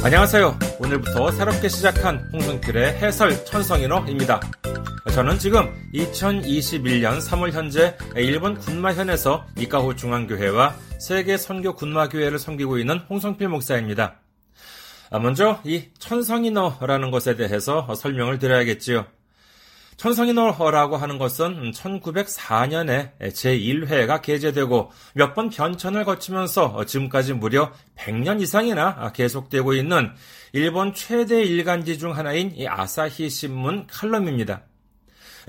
안녕하세요. 오늘부터 새롭게 시작한 홍성필의 해설 천성인어입니다. 저는 지금 2021년 3월 현재 일본 군마현에서 이카호 중앙교회와 세계 선교 군마교회를 섬기고 있는 홍성필 목사입니다. 먼저 이 천성인어라는 것에 대해서 설명을 드려야겠지요. 천성인어라고 하는 것은 1904년에 제1회가 게재되고 몇 번 변천을 거치면서 지금까지 무려 100년 이상이나 계속되고 있는 일본 최대 일간지 중 하나인 아사히 신문 칼럼입니다.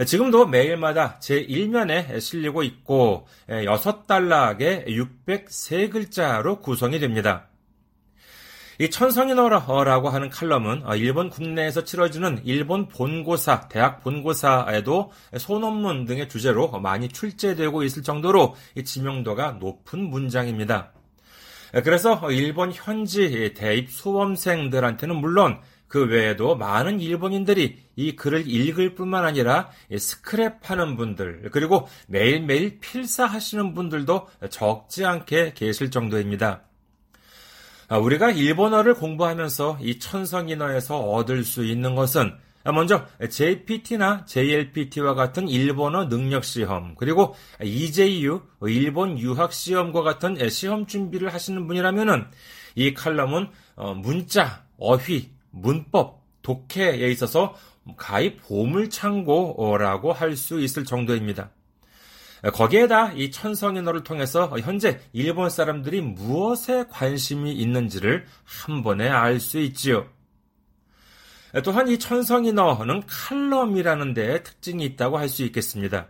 지금도 매일마다 제1면에 실리고 있고 6달러에 603글자로 구성이 됩니다. 이 천성인어라고 하는 칼럼은 일본 국내에서 치러지는 일본 본고사, 대학 본고사에도 소논문 등의 주제로 많이 출제되고 있을 정도로 지명도가 높은 문장입니다. 그래서 일본 현지 대입 수험생들한테는 물론 그 외에도 많은 일본인들이 이 글을 읽을 뿐만 아니라 스크랩하는 분들, 그리고 매일매일 필사하시는 분들도 적지 않게 계실 정도입니다. 아, 우리가 일본어를 공부하면서 이 천성인어에서 얻을 수 있는 것은 먼저 JPT나 JLPT와 같은 일본어 능력 시험, 그리고 EJU 일본 유학 시험과 같은 시험 준비를 하시는 분이라면은 이 칼럼은 어, 문자, 어휘, 문법, 독해에 있어서 가히 보물창고라고 할 수 있을 정도입니다. 거기에다 이 천성인어를 통해서 현재 일본 사람들이 무엇에 관심이 있는지를 한 번에 알 수 있지요. 또한 이 천성인어는 칼럼이라는 데 특징이 있다고 할 수 있겠습니다.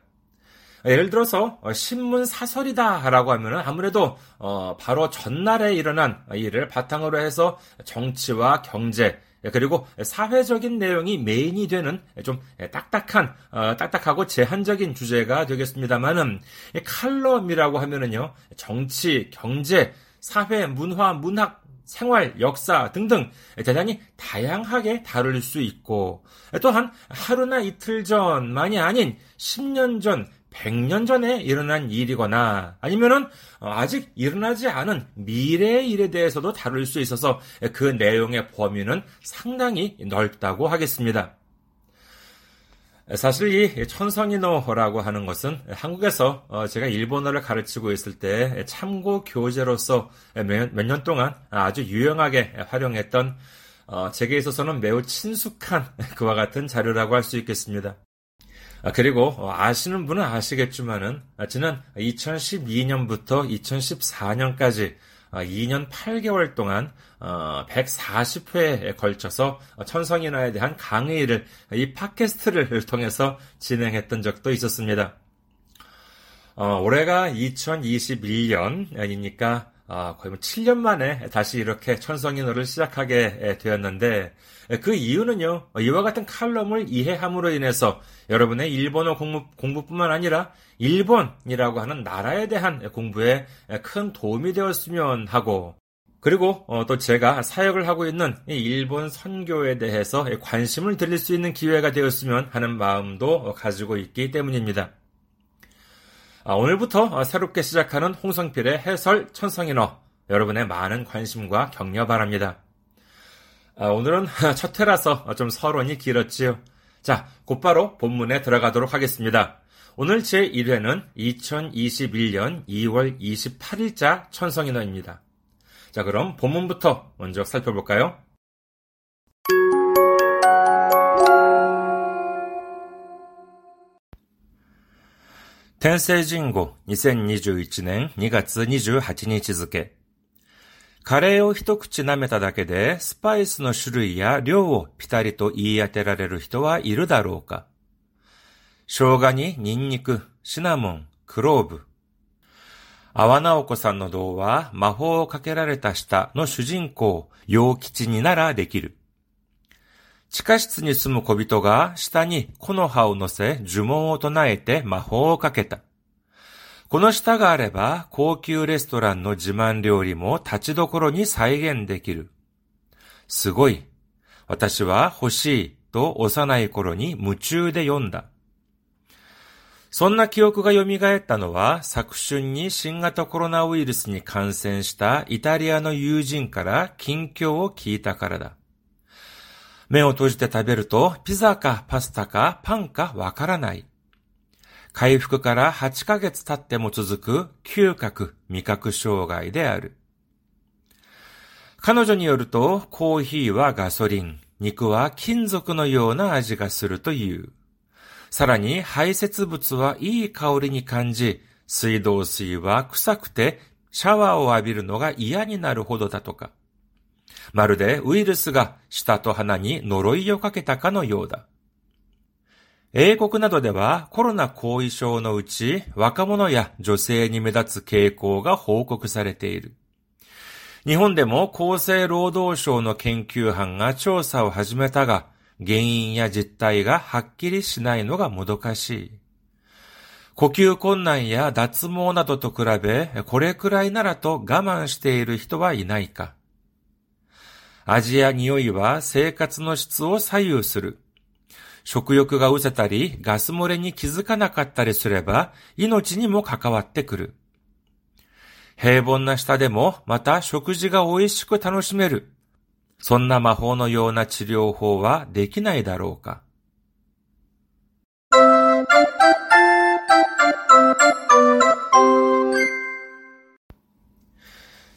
예를 들어서 신문 사설이다라고 하면 아무래도 어, 바로 전날에 일어난 일을 바탕으로 해서 정치와 경제 예, 그리고 사회적인 내용이 메인이 되는 좀 딱딱한, 어, 딱딱하고 제한적인 주제가 되겠습니다만은 칼럼이라고 하면은요 정치, 경제, 사회, 문화, 문학, 생활, 역사 등등 대단히 다양하게 다룰 수 있고 또한 하루나 이틀 전만이 아닌 10년 전, 100년 전에 일어난 일이거나 아니면은 어, 아직 일어나지 않은 미래의 일에 대해서도 다룰 수 있어서 그 내용의 범위는 상당히 넓다고 하겠습니다. 사실 이 천성인어라고 하는 것은 한국에서 어, 제가 일본어를 가르치고 있을 때 참고 교재로서 몇 년 동안 아주 유용하게 활용했던 어, 제게 있어서는 매우 친숙한 그와 같은 자료라고 할 수 있겠습니다. 아, 그리고 아시는 분은 아시겠지만은 지난 2012년부터 2014년까지 2년 8개월 동안 140회에 걸쳐서 천성인화에 대한 강의를 이 팟캐스트를 통해서 진행했던 적도 있었습니다. 어, 올해가 2021년이니까 아, 거의 뭐 7년 만에 다시 이렇게 천성인어를 시작하게 되었는데 그 이유는요 이와 같은 칼럼을 이해함으로 인해서 여러분의 일본어 공부, 공부뿐만 아니라 일본이라고 하는 나라에 대한 공부에 큰 도움이 되었으면 하고 그리고 어, 또 제가 사역을 하고 있는 일본 선교에 대해서 관심을 드릴 수 있는 기회가 되었으면 하는 마음도 가지고 있기 때문입니다. 아, 오늘부터 새롭게 시작하는 홍성필의 해설 천성인어 여러분의 많은 관심과 격려 바랍니다. 아, 오늘은 첫 회라서 좀 서론이 길었지요. 자, 곧바로 본문에 들어가도록 하겠습니다. 오늘 제1회는 2021년 2월 28일자 천성인어입니다. 자, 그럼 본문부터 먼저 살펴볼까요? 天聖人語2021年2月28日付。カレーを一口舐めただけでスパイスの種類や量をピタリと言い当てられる人はいるだろうか生姜にニンニク、シナモン、クローブ。阿波直子さんの童話、魔法をかけられた舌の主人公、陽吉にならできる。地下室に住む小人が下に木の葉を乗せ呪文を唱えて魔法をかけた。この舌があれば高級レストランの自慢料理も立ちどころに再現できる。すごい。私は欲しいと幼い頃に夢中で読んだ。そんな記憶が蘇ったのは、昨春に新型コロナウイルスに感染したイタリアの友人から近況を聞いたからだ。目を閉じて食べると、ピザかパスタかパンかわからない。回復から8ヶ月経っても続く嗅覚、味覚障害である。彼女によると、コーヒーはガソリン、肉は金属のような味がするという。さらに排泄物はいい香りに感じ、水道水は臭くてシャワーを浴びるのが嫌になるほどだとか。まるでウイルスが舌と鼻に呪いをかけたかのようだ。英国などではコロナ後遺症のうち若者や女性に目立つ傾向が報告されている。日本でも厚生労働省の研究班が調査を始めたが、原因や実態がはっきりしないのがもどかしい。呼吸困難や脱毛などと比べ、これくらいならと我慢している人はいないか。味や匂いは生活の質を左右する。食欲が失せたり、ガス漏れに気づかなかったりすれば、命にも関わってくる。平凡な舌でも、また食事が美味しく楽しめる。そんな魔法のような治療法はできないだろうか。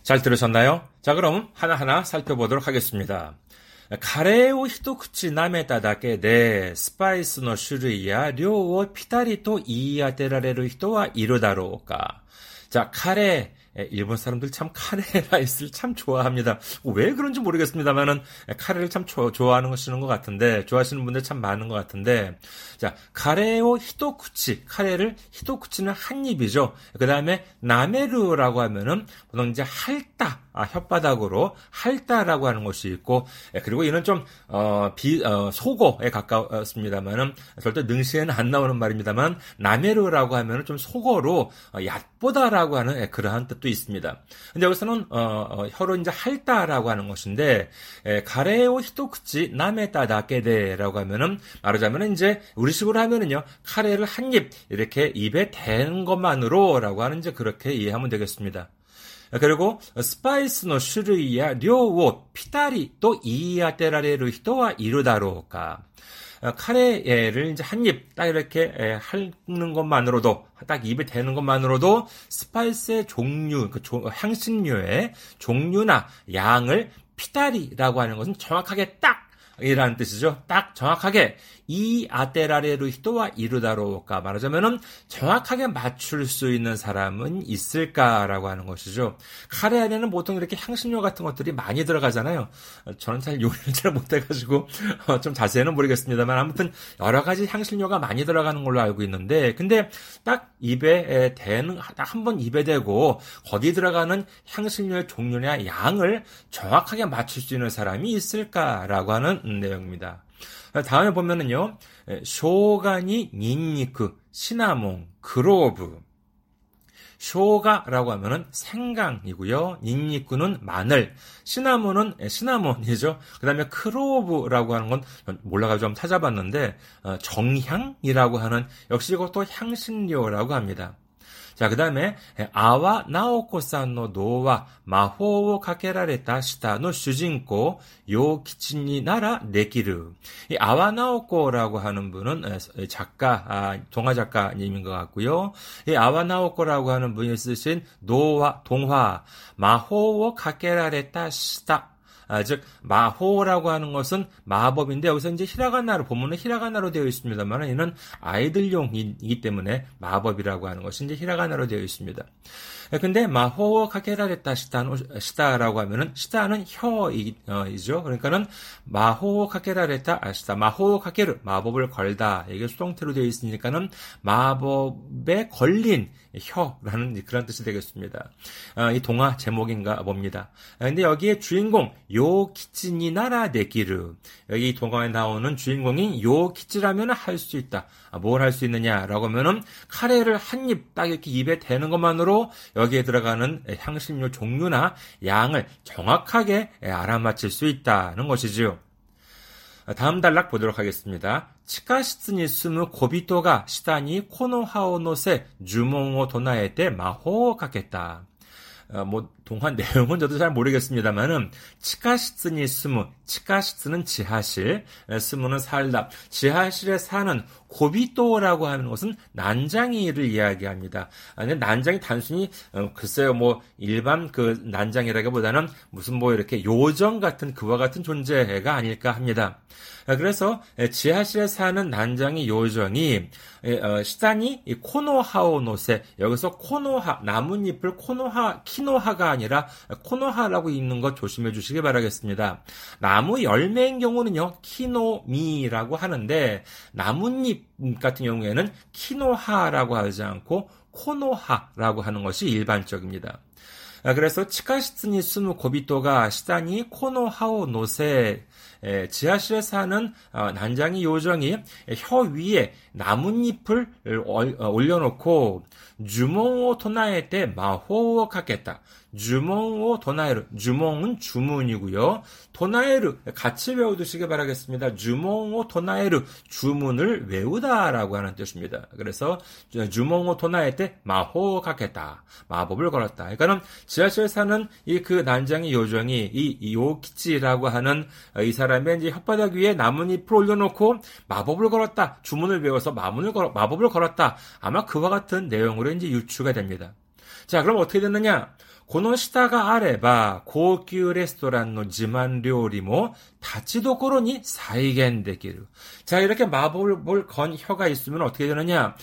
잘 들으셨나요? 자, 그럼 하나하나 살펴보도록 하겠습니다. カレーを一口舐めただけで、スパイスの種類や量をピタリと言い当てられる人はいるだろうか。じゃあ、カレー、 일본 사람들 참 카레 라이스를 참 좋아합니다. 왜 그런지 모르겠습니다만은 카레를 참 좋아하는 것이는 것 같은데 좋아하시는 분들 참 많은 것 같은데 자 카레오 히토쿠치 카레를 히토쿠치는 한 입이죠. 그 다음에 나메르라고 하면은 보통 이제 할다 아, 혓바닥으로 할다라고 하는 것이 있고 그리고 이는 좀 어, 비, 어, 속어에 가까웠습니다만은 절대 능시에는 안 나오는 말입니다만 나메르라고 하면은 좀 속어로 어, 얕보다라고 하는 그러한 뜻 것도 있습니다. 근데 여기서는 어, 어, 혀로 이제 할다라고 하는 것인데 에, 가레오 히토쿠치 나메다 다케데라고 하면은 말하자면 이제 우리식으로 하면은요 카레를 한 입 이렇게 입에 대는 것만으로라고 하는 이제 그렇게 이해하면 되겠습니다. 그리고 스파이스의 種類や量をピタリと言い当てられる人はいるだろうか。 카레를 이제 한 입 딱 이렇게 하는 것만으로도 딱 입에 대는 것만으로도 스파이스의 종류, 그 향신료의 종류나 양을 피다리라고 하는 것은 정확하게 딱 이라는 뜻이죠. 딱 정확하게 이 아테라레루 히토와 이루다로까 말하자면은 정확하게 맞출 수 있는 사람은 있을까라고 하는 것이죠. 카레 안에는 보통 이렇게 향신료 같은 것들이 많이 들어가잖아요. 저는 잘 요리를 잘 못해가지고 어, 좀 자세히는 모르겠습니다만 아무튼 여러 가지 향신료가 많이 들어가는 걸로 알고 있는데 근데 딱 입에 대는 한 번 입에 대고 거기 들어가는 향신료의 종류나 양을 정확하게 맞출 수 있는 사람이 있을까라고 하는 내용입니다. 다음에 보면은요, 쇼가니 닌니크, 시나몬, 그로브. 쇼가라고 하면은 생강이고요. 닌니크는 마늘, 시나몬은 시나몬이죠. 그 다음에 크로브라고 하는 건 몰라가지고 좀 찾아봤는데 어, 정향이라고 하는 역시 이것도 향신료라고 합니다. 자, 그 다음에 아와 나오코さんの 노와 마호를 かけられた下の主人公 요키치니 나라 네기르. 이 아와 나오코라고 하는 분은 작가, 아, 동화 작가님인 것 같고요. 이 아와 나오코라고 하는 분이 쓰신 노와 동화 마호를 かけられた下 아, 즉 まほう라고 하는 것은 마법인데 여기서 이제 히라가나로 보면은 히라가나로 되어 있습니다만 이는 아이들용이기 때문에 마법이라고 하는 것이 이제 히라가나로 되어 있습니다. 근데 마호 카케라레타 시타라고 하면은 舌는 혀이죠. 그러니까는 마호 카케라레타 시타 마호 카케르 마법을 걸다 이게 수동태로 되어 있으니까는 마법에 걸린 혀라는 그런 뜻이 되겠습니다. 아, 이 동화 제목인가 봅니다. 아, 근데 여기에 주인공 요 키치니 나라 데기르 여기 동화에 나오는 주인공이 요 키치라면 할 수 있다. 아, 뭘할 수 있느냐라고 하면은 카레를 한 입 딱 이렇게 입에 대는 것만으로 여기에 들어가는 향신료 종류나 양을 정확하게 알아맞힐 수 있다는 것이지요. 다음 단락 보도록 하겠습니다. 치카시츠니 스무 고비토가 시다니 코노하오노세 주몽오 도나에테 마호 가겠다. 어, 뭐 동화 내용은 저도 잘 모르겠습니다만은 치카시츠니 스무 치카시츠는 지하실 스무는 살다 지하실에 사는 고비또라고 하는 것은 난장이를 이야기합니다. 아니 난장이 단순히 어, 글쎄요 뭐 일반 그 난장이라기보다는 무슨 뭐 이렇게 요정 같은 그와 같은 존재가 아닐까 합니다. 아, 그래서 지하실에 사는 난장이 요정이 어, 시단이 코노하오노세 여기서 코노하 나뭇잎을 코노하 키노하가 아니라 코노하라고 읽는 것 조심해 주시기 바라겠습니다. 나무 열매인 경우는요 키노미라고 하는데 나뭇잎 같은 경우에는 키노하라고 하지 않고 코노하라고 하는 것이 일반적입니다. 아, 그래서 치카시츠니 스누 고비토가 시단이 코노하오 노세 지하실에 사는 어, 난장이 요정이 혀 위에 나뭇잎을 어, 올려놓고 주몽오 토나에 때 마호오 가겠다. 주몽오 도나에르. 주몽은 주문이고요. 도나에르 같이 외워두시기 바라겠습니다. 주몽오 도나에르 주문을 외우다라고 하는 뜻입니다. 그래서 주몽오 도나에 때 마호 가겠다. 마법을 걸었다. 그러니까는 지하철 사는 이 그 난장의 요정이 이 요키치라고 하는 이 사람의 이제 혓바닥 위에 나뭇잎을 올려놓고 마법을 걸었다. 주문을 외워서 마문을 걸, 마법을 걸었다. 아마 그와 같은 내용으로 이제 유추가 됩니다. 자, 그럼 어떻게 됐느냐? この下があれば、高級レストランの自慢料理も立ちどころに再現できる。자, 이렇게 마법을 건 혀가 있으면 어떻게 되느냐?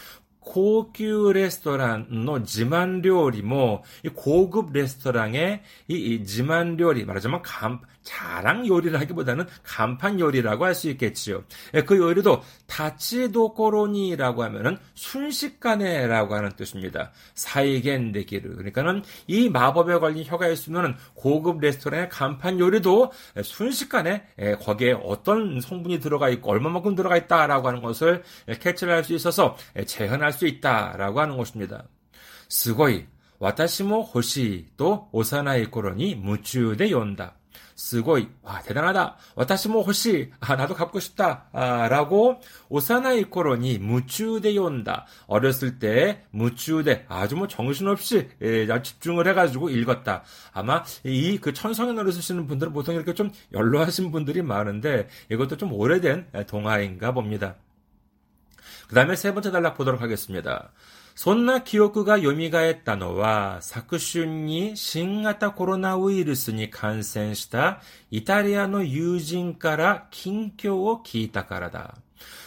고급 레스토랑의 지만 요리 뭐 고급 레스토랑의 이, 이 지만 요리 말하자면 감 자랑 요리라기보다는 간판 요리라고 할 수 있겠지요. 예, 그 요리도 다치도코로니라고 하면은 순식간에라고 하는 뜻입니다. 사이겐데기르 그러니까는 이 마법에 걸린 혀가 있으면 고급 레스토랑의 간판 요리도 순식간에 예, 거기에 어떤 성분이 들어가 있고 얼마만큼 들어가 있다라고 하는 것을 캐치를 할 수 있어서 예, 재현할 수 있다라고 하는 것입니다. 스고이, 와타시모 호시 또 오사나이 코로니 무추대 연다. 쓰고 와 대단하다. 와타시모 호시 아 나도 갖고 싶다. 아, 라고 오사나이 코로니 무추대 온다. 어렸을 때 무추대 아주 뭐 정신없이 예, 집중을 해가지고 읽었다. 아마 이 그 천성연어를 쓰시는 분들은 보통 이렇게 좀 연로하신 분들이 많은데 이것도 좀 오래된 동화인가 봅니다. 그 다음에 세 번째 단락 보도록 하겠습니다. そんな記憶が蘇ったのは、昨春に新型コロナウイルスに感染したイタリアの友人から近況を聞いたからだ。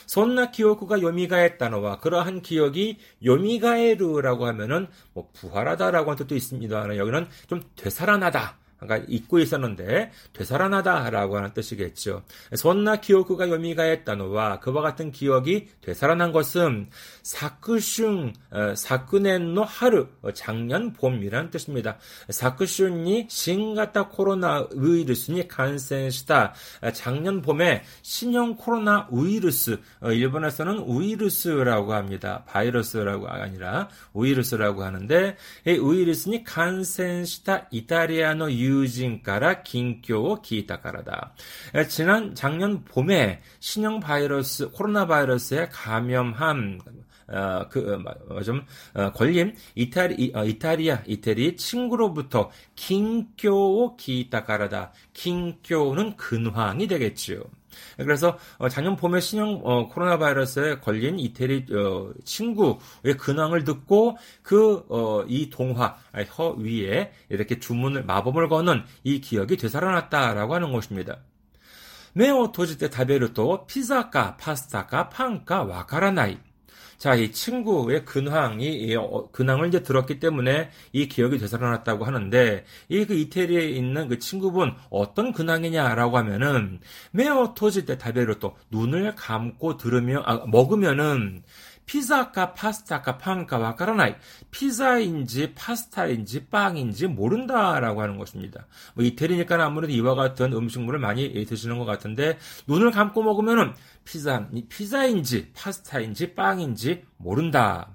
そんな記憶が蘇ったのは、그러한기억이요미가에르라고하면은뭐부활하다라고한뜻도있습니다여기는좀되살아나다 그러니까 잊고 있었는데 되살아나다라고 하는 뜻이겠죠. 손나 기억가 요미가했다노와 그와 같은 기억이 되살아난 것은 사크슝 어, 사크넨노 하루 어, 작년 봄이라는 뜻입니다. 사크슝이 신가타 코로나 우이루스니 간센시다 어, 작년 봄에 신형 코로나 우이루스 일본에서는 우이루스라고 합니다. 바이러스라고 아니라 우이루스라고 하는데 이 우이루스니 간센시다 이탈리아노 유 긴교오 기타가라다. 지난 작년 봄에 신형 바이러스 코로나 바이러스에 감염한 어, 그, 어, 좀, 어, 걸림, 이탈리, 어, 이탈리아, 이태리 친구로부터 긴교오 기타가라다. 긴교는 근황이 되겠지요. 그래서 어, 작년 봄에 신형 어, 코로나 바이러스에 걸린 이태리 어, 친구의 근황을 듣고 그이 동화 혀 위에 이렇게 주문을 마법을 거는 이 기억이 되살아났다라고 하는 것입니다. 目を閉じて食べると 피자가 파스타가 판가 와카라나이 자, 이 친구의 근황이, 이 어, 근황을 이제 들었기 때문에 이 기억이 되살아났다고 하는데, 이 그 이태리에 있는 그 친구분 어떤 근황이냐라고 하면은, 메어 토지 때 다베로 또 눈을 감고 들으며, 아, 먹으면은, 피자까 파스타까 빵까 와카라나이 피자인지 파스타인지 빵인지 모른다라고 하는 것입니다. 뭐 이태리니까 아무래도 이와 같은 음식물을 많이 드시는 것 같은데 눈을 감고 먹으면은 피자 피자인지 파스타인지 빵인지 모른다.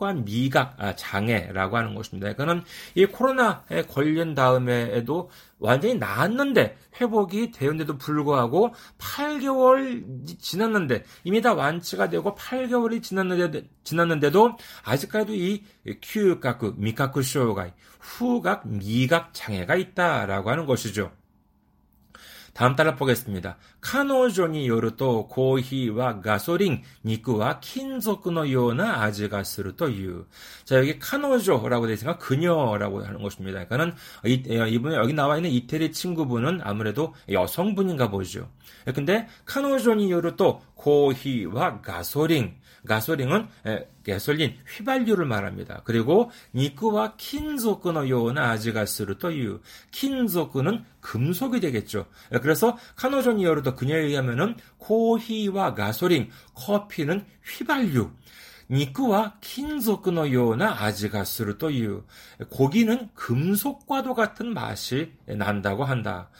과 미각 아, 장애라고 하는 것입니다. 그거는 이 코로나에 걸린 다음에도 완전히 나았는데 회복이 되었는데도 불구하고 8개월 지났는데 이미 다 완치가 되고 8개월이 지났는데 지났는데도 아직까지도 이 큐가크 미카크 쇼가 후각 미각 장애가 있다라고 하는 것이죠. 다음 따라 보겠습니다. 彼女によると コーヒーは ガソリン, 肉は 金属のような 味が するという. 자, 여기 카노조라고 되어 있으니까 그녀라고 하는 것입니다. 그러니까는 이분이 여기 나와 있는 이태리 친구분은 아무래도 여성분인가 보죠. 근데 카노조니 요르도 고히와 가소린, 가솔린은 가솔린 휘발유를 말합니다. 그리고 니크와 킨소크의 요나 아지가스를 또유 킨소크는 금속이 되겠죠. 그래서 카노조니어로도 그녀에 의하면은 코히와 가솔린 커피는 휘발유. 니크와 킨소크의 요나 아지가스를 또유 고기는 금속과도 같은 맛이 난다고 한다.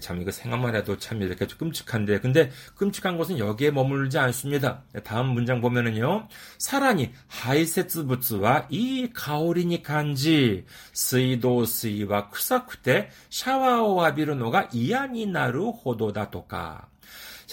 참 이거 생각만 해도 참 이렇게 좀 끔찍한데 근데 끔찍한 것은 여기에 머물지 않습니다. 다음 문장 보면은요. 사라니 하이세츠부츠와 이 가오리니 간지 스이도 스이와 쿠사쿠테 샤와오 아비르노가 이안이 나루 호도다 도까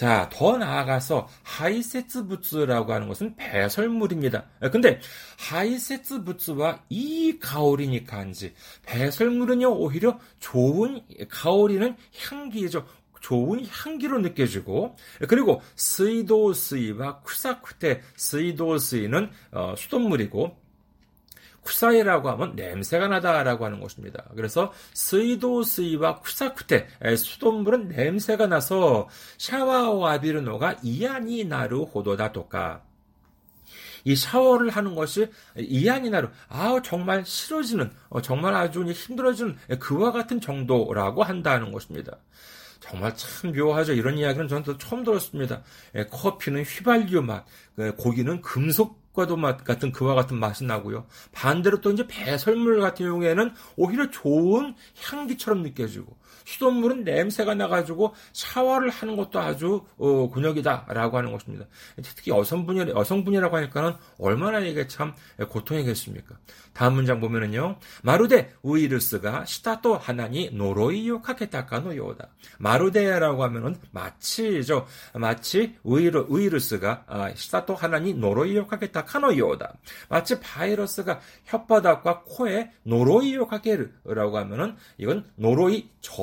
자, 더 나아가서 排泄物라고 하는 것은 배설물입니다. 근데 排泄物は いい 香りに 感じ 배설물은요 오히려 좋은 香り는 향기죠. 좋은 향기로 느껴지고 그리고 스이도스이와 쿠사쿠테 스이도스이는 어, 수돗물이고 臭い라고 하면 냄새가 나다라고 하는 것입니다. 그래서 水道水は 臭くて 수돗물은 냄새가 나서 샤와와 아비르노가 이안이 나루 호도다 도까 이 샤워를 하는 것이 이안이 나루 아 정말 싫어지는 어, 정말 아주 힘들어지는 그와 같은 정도라고 한다는 것입니다. 정말 참 묘하죠. 이런 이야기는 저는 처음 들었습니다. 커피는 휘발유 맛, 고기는 금속 과도 맛 같은 그와 같은 맛이 나고요. 반대로 또 이제 배설물 같은 경우에는 오히려 좋은 향기처럼 느껴지고 수돗물은 냄새가 나가지고 샤워를 하는 것도 아주 어, 곤욕이다라고 하는 것입니다. 특히 여성분이 여성분이라고 하니까는 얼마나 이게 참 고통이겠습니까? 다음 문장 보면은요. まるで ウイルスが 舌と 鼻に 呪いを かけたか のようだ. まるで라고 하면은 마치죠. 마치 ウイル ウイルスが 아, 舌と 鼻に 呪いを かけたか のようだ. 마치 바이러스가 혓바닥과 코에 노로이요 카케르라고 하면은 이건 노로이 저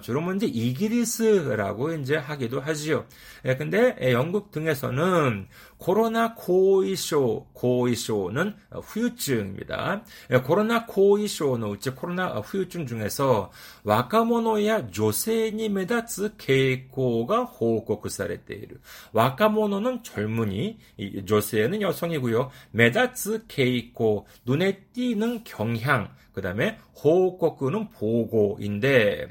주로 이제 이기리스라고 이제 하기도 하지요. 근데 영국 등에서는 코로나 고이쇼, 고이쇼는 후유증입니다. 코로나 고이쇼는 우치 코로나 후유증 중에서 와카모노야 조세니 메다 츠 케이코가 호코쿠사레테이르. 와카모노는 젊은이, 조세는 여성이고요. 메다츠 케이코, 눈에 띄는 경향, 그 다음에 호코쿠는 보고인데, 예,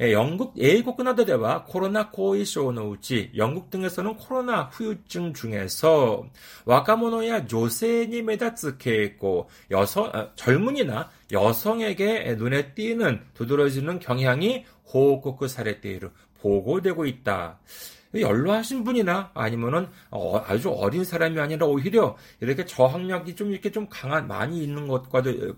영국 에이코크나드대와 코로나 코이쇼노우치 영국 등에서는 코로나 후유증 중에서 와카모노야 조세니 메다츠케고 여성 아, 젊은이나 여성에게 눈에 띄는 두드러지는 경향이 호코크 사례때이로 보고되고 있다. 연로하신 분이나 아니면은 어, 아주 어린 사람이 아니라 오히려 이렇게 저항력이 좀 이렇게 좀 강한 많이 있는 것과도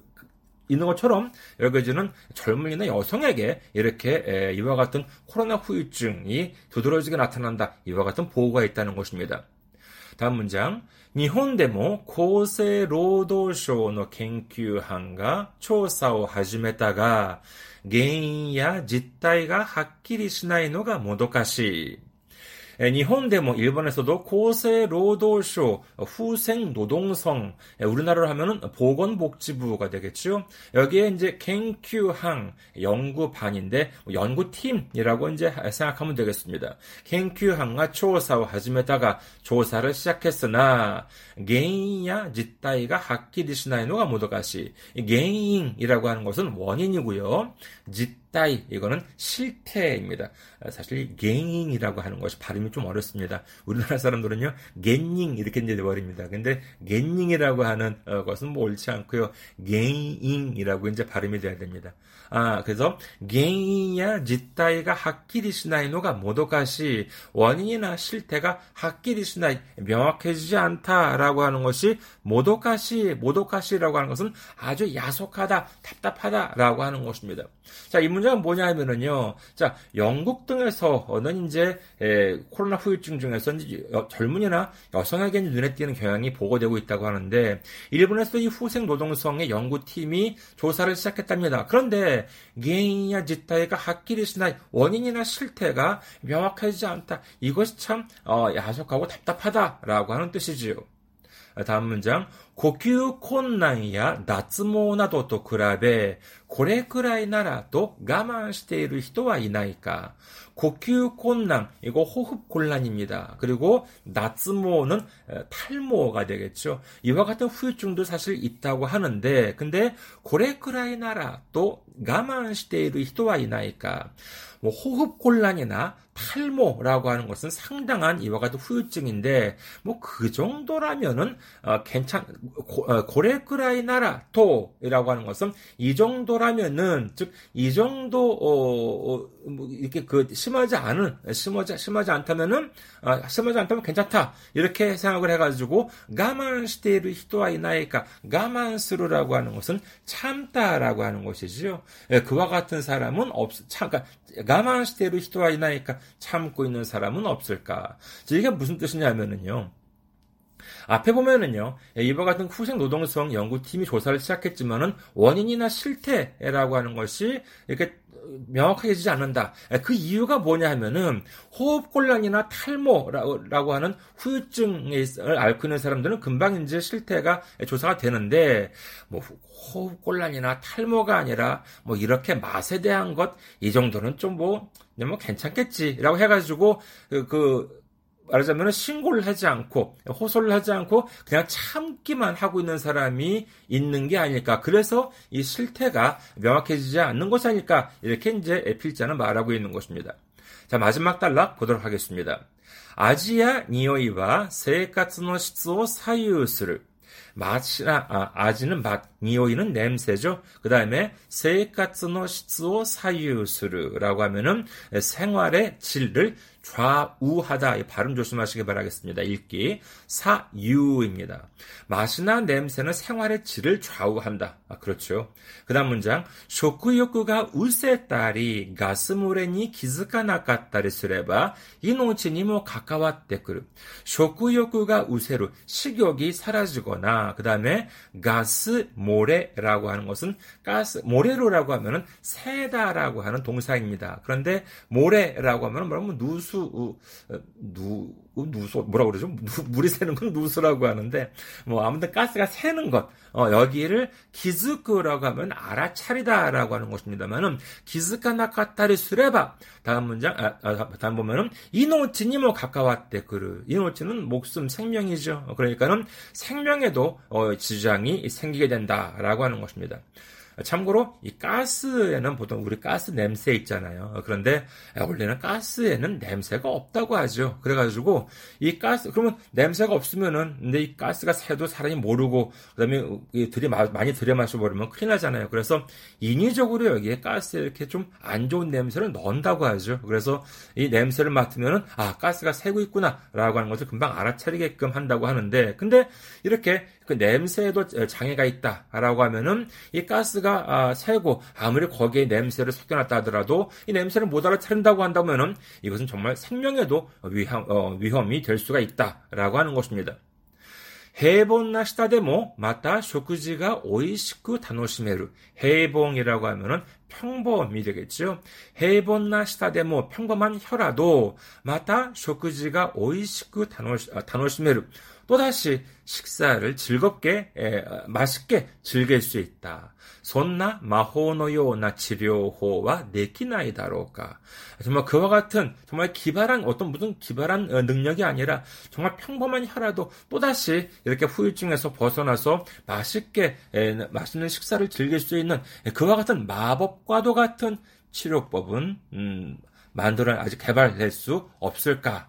있는 것처럼 여겨지는 젊은이나 여성에게 이렇게 이와 같은 코로나 후유증이 두드러지게 나타난다. 이와 같은 보고가 있다는 것입니다. 다음 문장. 日本でも厚生労働省の研究班が調査を始めたが、原因や実態がはっきりしないのがもどかしい。 日本でも 일본에서도 고세로도쇼 후생노동성 우리나라로 하면은 보건복지부가 되겠죠. 여기에 이제 研究항 연구반인데 뭐 연구팀이라고 이제 생각하면 되겠습니다. 研究항과 조사와 하지메다가 조사를 시작했으나 개인야 짓다이가 학기리시나이노가 모도가시 개인이라고 하는 것은 원인이고요. 짓 따이 이거는 실태입니다. 사실 갱잉이라고 하는 것이 발음이 좀 어렵습니다. 우리나라 사람들은요 갱잉 이렇게 이제 버립니다. 근데 갱잉이라고 하는 어, 것은 뭐 옳지 않고요 갱잉이라고 이제 발음이 돼야 됩니다. 아 그래서 갱잉이야 짓다이가 학기리시나이노가 모도가시 원인이나 실태가 학기리시나이 명확해지지 않다라고 하는 것이 모도가시 모도가시라고 하는 것은 아주 야속하다 답답하다라고 하는 것입니다. 자, 이 문 제가 뭐냐 하면은요. 자, 영국 등에서는 이제 에, 코로나 후유증 중에서 여, 젊은이나 여성에게 눈에 띄는 경향이 보고되고 있다고 하는데 일본에서 이 후생 노동성의 연구팀이 조사를 시작했답니다. 그런데 개인이나 지타이가 학기리시나 원인이나 실태가 명확하지 않다. 이것이 참 어, 야속하고 답답하다라고 하는 뜻이지요. 다음 문장. 呼吸困難や脱毛などと比べ、これくらいならと我慢している人はいないか。 고큐困難, 이거 호흡곤란입니다. 그리고 나츠모는 탈모가 되겠죠. 이와 같은 후유증도 사실 있다고 하는데, 근데 고레크라이나라 또 가만している 히토와 이나이까. 뭐 호흡곤란이나 탈모라고 하는 것은 상당한 이와 같은 후유증인데 뭐 그 정도라면은 어, 괜찮 고, 어, 고레크라이 나라 토이라고 하는 것은 이 정도라면은 즉 이 정도 어, 어, 뭐 이렇게 그 심하지 않은 심하지 심하지 않다면은 아, 심하지 않다면 괜찮다 이렇게 생각을 해가지고 가만 시테이르 히토와 이나이까 가만스루라고 하는 것은 참다라고 하는 것이지요. 예, 그와 같은 사람은 없 참 그러니까 가만 시테이르 히토와 이나이까 참고 있는 사람은 없을까? 이게 무슨 뜻이냐면은요. 앞에 보면은요, 예, 이와 같은 후생 노동성 연구팀이 조사를 시작했지만은 원인이나 실태라고 하는 것이 이렇게 명확하게 지지 않는다. 예, 그 이유가 뭐냐 하면은 호흡곤란이나 탈모라고 하는 후유증을 앓고 있는 사람들은 금방 이제 실태가 조사가 되는데 뭐 호흡곤란이나 탈모가 아니라 뭐 이렇게 맛에 대한 것 이 정도는 좀뭐 뭐 괜찮겠지라고 해가지고 그, 그 말하자면 신고를 하지 않고 호소를 하지 않고 그냥 참기만 하고 있는 사람이 있는 게 아닐까. 그래서 이 실태가 명확해지지 않는 것이 아닐까. 이렇게 이제 에필자는 말하고 있는 것입니다. 자, 마지막 단락 보도록 하겠습니다. 아지야 니오이와 세카츠노 시츠오 사유する 맛이나 아, 아지는 맛, 니오이는 냄새죠. 그 다음에 세카츠노 시츠오 사유스르라고 하면은 생활의 질을 좌우하다. 이 발음 조심하시기 바라겠습니다. 읽기. 사유입니다. 맛이나 냄새는 생활의 질을 좌우한다. 아, 그렇죠. 그 다음 문장. 쇼크 욕구가 우세딸이 가스모레니 기즈카나까따리 쓰레바 이노치니모 가까왔대그르. 쇼크 욕구가 우세로 식욕이 사라지거나 그 다음에 가스모레라고 하는 것은 가스 모레로라고 하면은 새다라고 하는 동사입니다. 그런데 모레라고 하면은 뭐라면 누수 누 누수 뭐라고 그러죠? 물이 새는 건 누수라고 하는데 뭐 아무튼 가스가 새는 것 어, 여기를 기즈크라고 하면 알아차리다라고 하는 것입니다만은 기즈카 나카타리 수레바 다음 문장 아, 아, 다음 보면은 이노치니 뭐 가까웠대 그르 이노치는 목숨 생명이죠. 그러니까는 생명에도 어, 지장이 생기게 된다라고 하는 것입니다. 참고로 이 가스에는 보통 우리 가스 냄새 있잖아요. 그런데 원래는 가스에는 냄새가 없다고 하죠. 그래가지고 이 가스 그러면 냄새가 없으면은 근데 이 가스가 새도 사람이 모르고 그다음에 들이 많이 들여마셔 버리면 큰일 나잖아요. 그래서 인위적으로 여기에 가스에 이렇게 좀 안 좋은 냄새를 넣는다고 하죠. 그래서 이 냄새를 맡으면은 아 가스가 새고 있구나라고 하는 것을 금방 알아차리게끔 한다고 하는데 근데 이렇게 그 냄새에도 장애가 있다라고 하면은 이 가스가 아, 새고 아무리 거기에 냄새를 섞여놨다 하더라도 이 냄새를 못 알아차린다고 한다면은 이것은 정말 생명에도 위험, 어, 위험이 될 수가 있다라고 하는 것입니다. 平凡な舌でもまた食事が美味しく楽しめる。平凡이라고 하면은 평범이 되겠죠. 해본나 시다데모 평범한 혀라도 마다 쇼크지가 오이시쿠 다노시메르 또다시 식사를 즐겁게 에, 맛있게 즐길 수 있다. 손나 마호노요나 치료호와 내키나이다로까. 정말 그와 같은 정말 기발한 어떤 무슨 기발한 어, 능력이 아니라 정말 평범한 혀라도 또다시 이렇게 후유증에서 벗어나서 맛있게 에, 맛있는 식사를 즐길 수 있는 그와 같은 마법과도 같은 치료법은 음, 만들어 아직 개발될 수 없을까?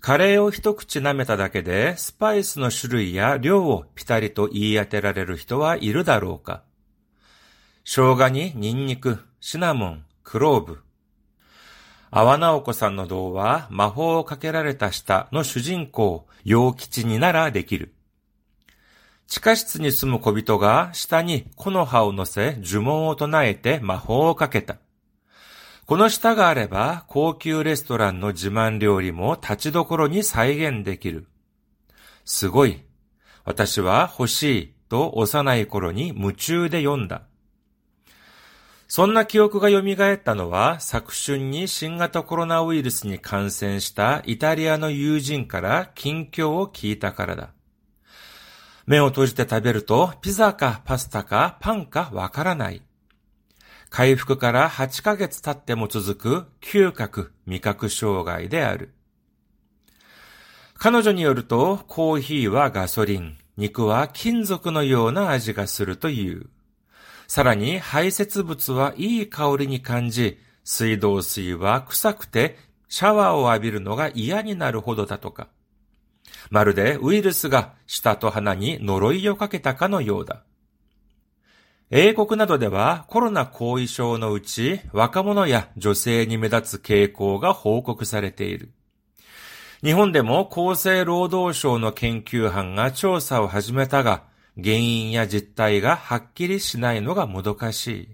カレーを一口舐めただけで、スパイスの種類や量をピタリと言い当てられる人はいるだろうか生姜にニンニク、シナモン、クローブ。阿波直子さんの童話、魔法をかけられた舌の主人公、陽吉にならできる。地下室に住む小人が下に木の葉を乗せ呪文を唱えて魔法をかけた。この舌があれば、高級レストランの自慢料理も立ちどころに再現できる。すごい。私は欲しいと幼い頃に夢中で読んだ。そんな記憶が蘇ったのは、昨春に新型コロナウイルスに感染したイタリアの友人から近況を聞いたからだ。目を閉じて食べると、ピザかパスタかパンかわからない。回復から8ヶ月経っても続く嗅覚、味覚障害である。彼女によると、コーヒーはガソリン、肉は金属のような味がするという。さらに排泄物はいい香りに感じ、水道水は臭くてシャワーを浴びるのが嫌になるほどだとか。まるでウイルスが舌と鼻に呪いをかけたかのようだ。英国などではコロナ後遺症のうち若者や女性に目立つ傾向が報告されている。日本でも厚生労働省の研究班が調査を始めたが、原因や実態がはっきりしないのがもどかしい。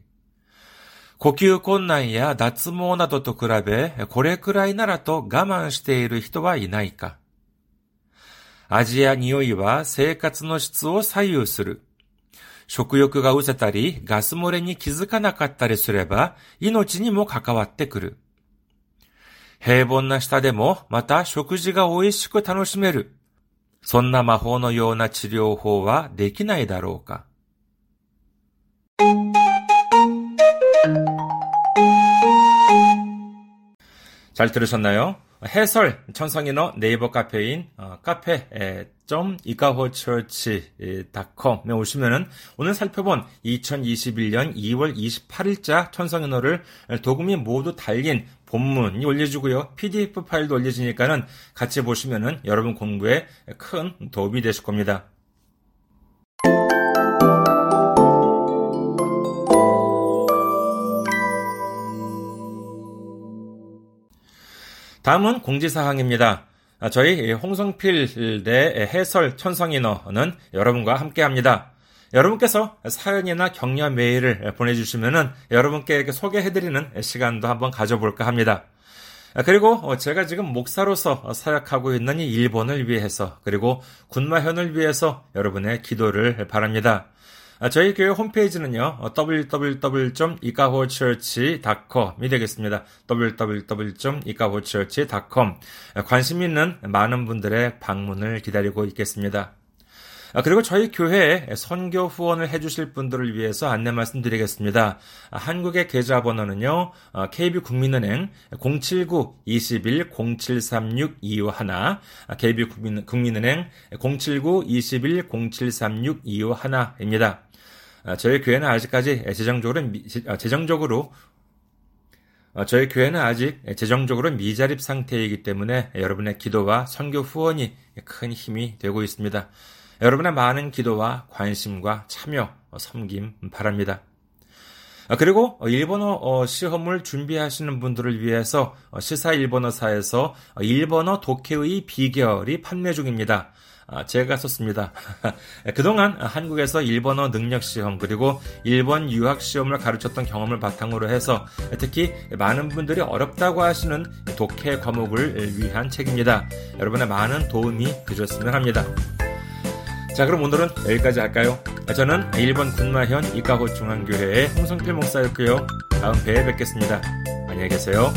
呼吸困難や脱毛などと比べ、これくらいならと我慢している人はいないか。味や匂いは生活の質を左右する。食欲が失せたり、ガス漏れに気づかなかったりすれば、命にも関わってくる。平凡な舌でも、また食事が美味しく楽しめる。そんな魔法のような治療法はできないだろうか。잘들으셨나요 해설 천성인어 네이버 카페인 어, 카페 이카호처치닷컴에 오시면은 오늘 살펴본 2021년 2월 28일자 천성인어를 도금이 모두 달린 본문이 올려주고요. PDF 파일도 올려지니까는 같이 보시면은 여러분 공부에 큰 도움이 되실 겁니다. 다음은 공지사항입니다. 아, 저희 홍성필 대 해설 천성인어는 여러분과 함께 합니다. 여러분께서 사연이나 격려 메일을 보내주시면 여러분께 소개해드리는 시간도 한번 가져볼까 합니다. 아, 그리고 제가 지금 목사로서 사역하고 있는 이 일본을 위해서 그리고 군마현을 위해서 여러분의 기도를 바랍니다. 아, 저희 교회 홈페이지는요, www.ikahochurch.com이 되겠습니다. www.ikahochurch.com. 관심 있는 많은 분들의 방문을 기다리고 있겠습니다. 아, 그리고 저희 교회에 선교 후원을 해주실 분들을 위해서 안내 말씀드리겠습니다. 아, 한국의 계좌번호는요, KB 국민은행 079-21-0736-251, KB 국민은행 079-21-0736-251입니다. 아, 저희 교회는 아직까지 재정적으로, 아, 재정적으로 어, 저희 교회는 아직 재정적으로 미자립 상태이기 때문에 여러분의 기도와 선교 후원이 큰 힘이 되고 있습니다. 여러분의 많은 기도와 관심과 참여, 섬김 바랍니다. 아, 그리고 일본어 어, 시험을 준비하시는 분들을 위해서 어, 시사 일본어사에서 일본어 독해의 비결이 판매 중입니다. 아, 제가 썼습니다. 그동안 한국에서 일본어 능력 시험 그리고 일본 유학 시험을 가르쳤던 경험을 바탕으로 해서 특히 많은 분들이 어렵다고 하시는 독해 과목을 위한 책입니다. 여러분의 많은 도움이 되셨으면 합니다. 자, 그럼 오늘은 여기까지 할까요? 저는 일본 군마현 이카호 중앙교회의 홍성필 목사였고요. 다음 회에 뵙겠습니다. 안녕히 계세요.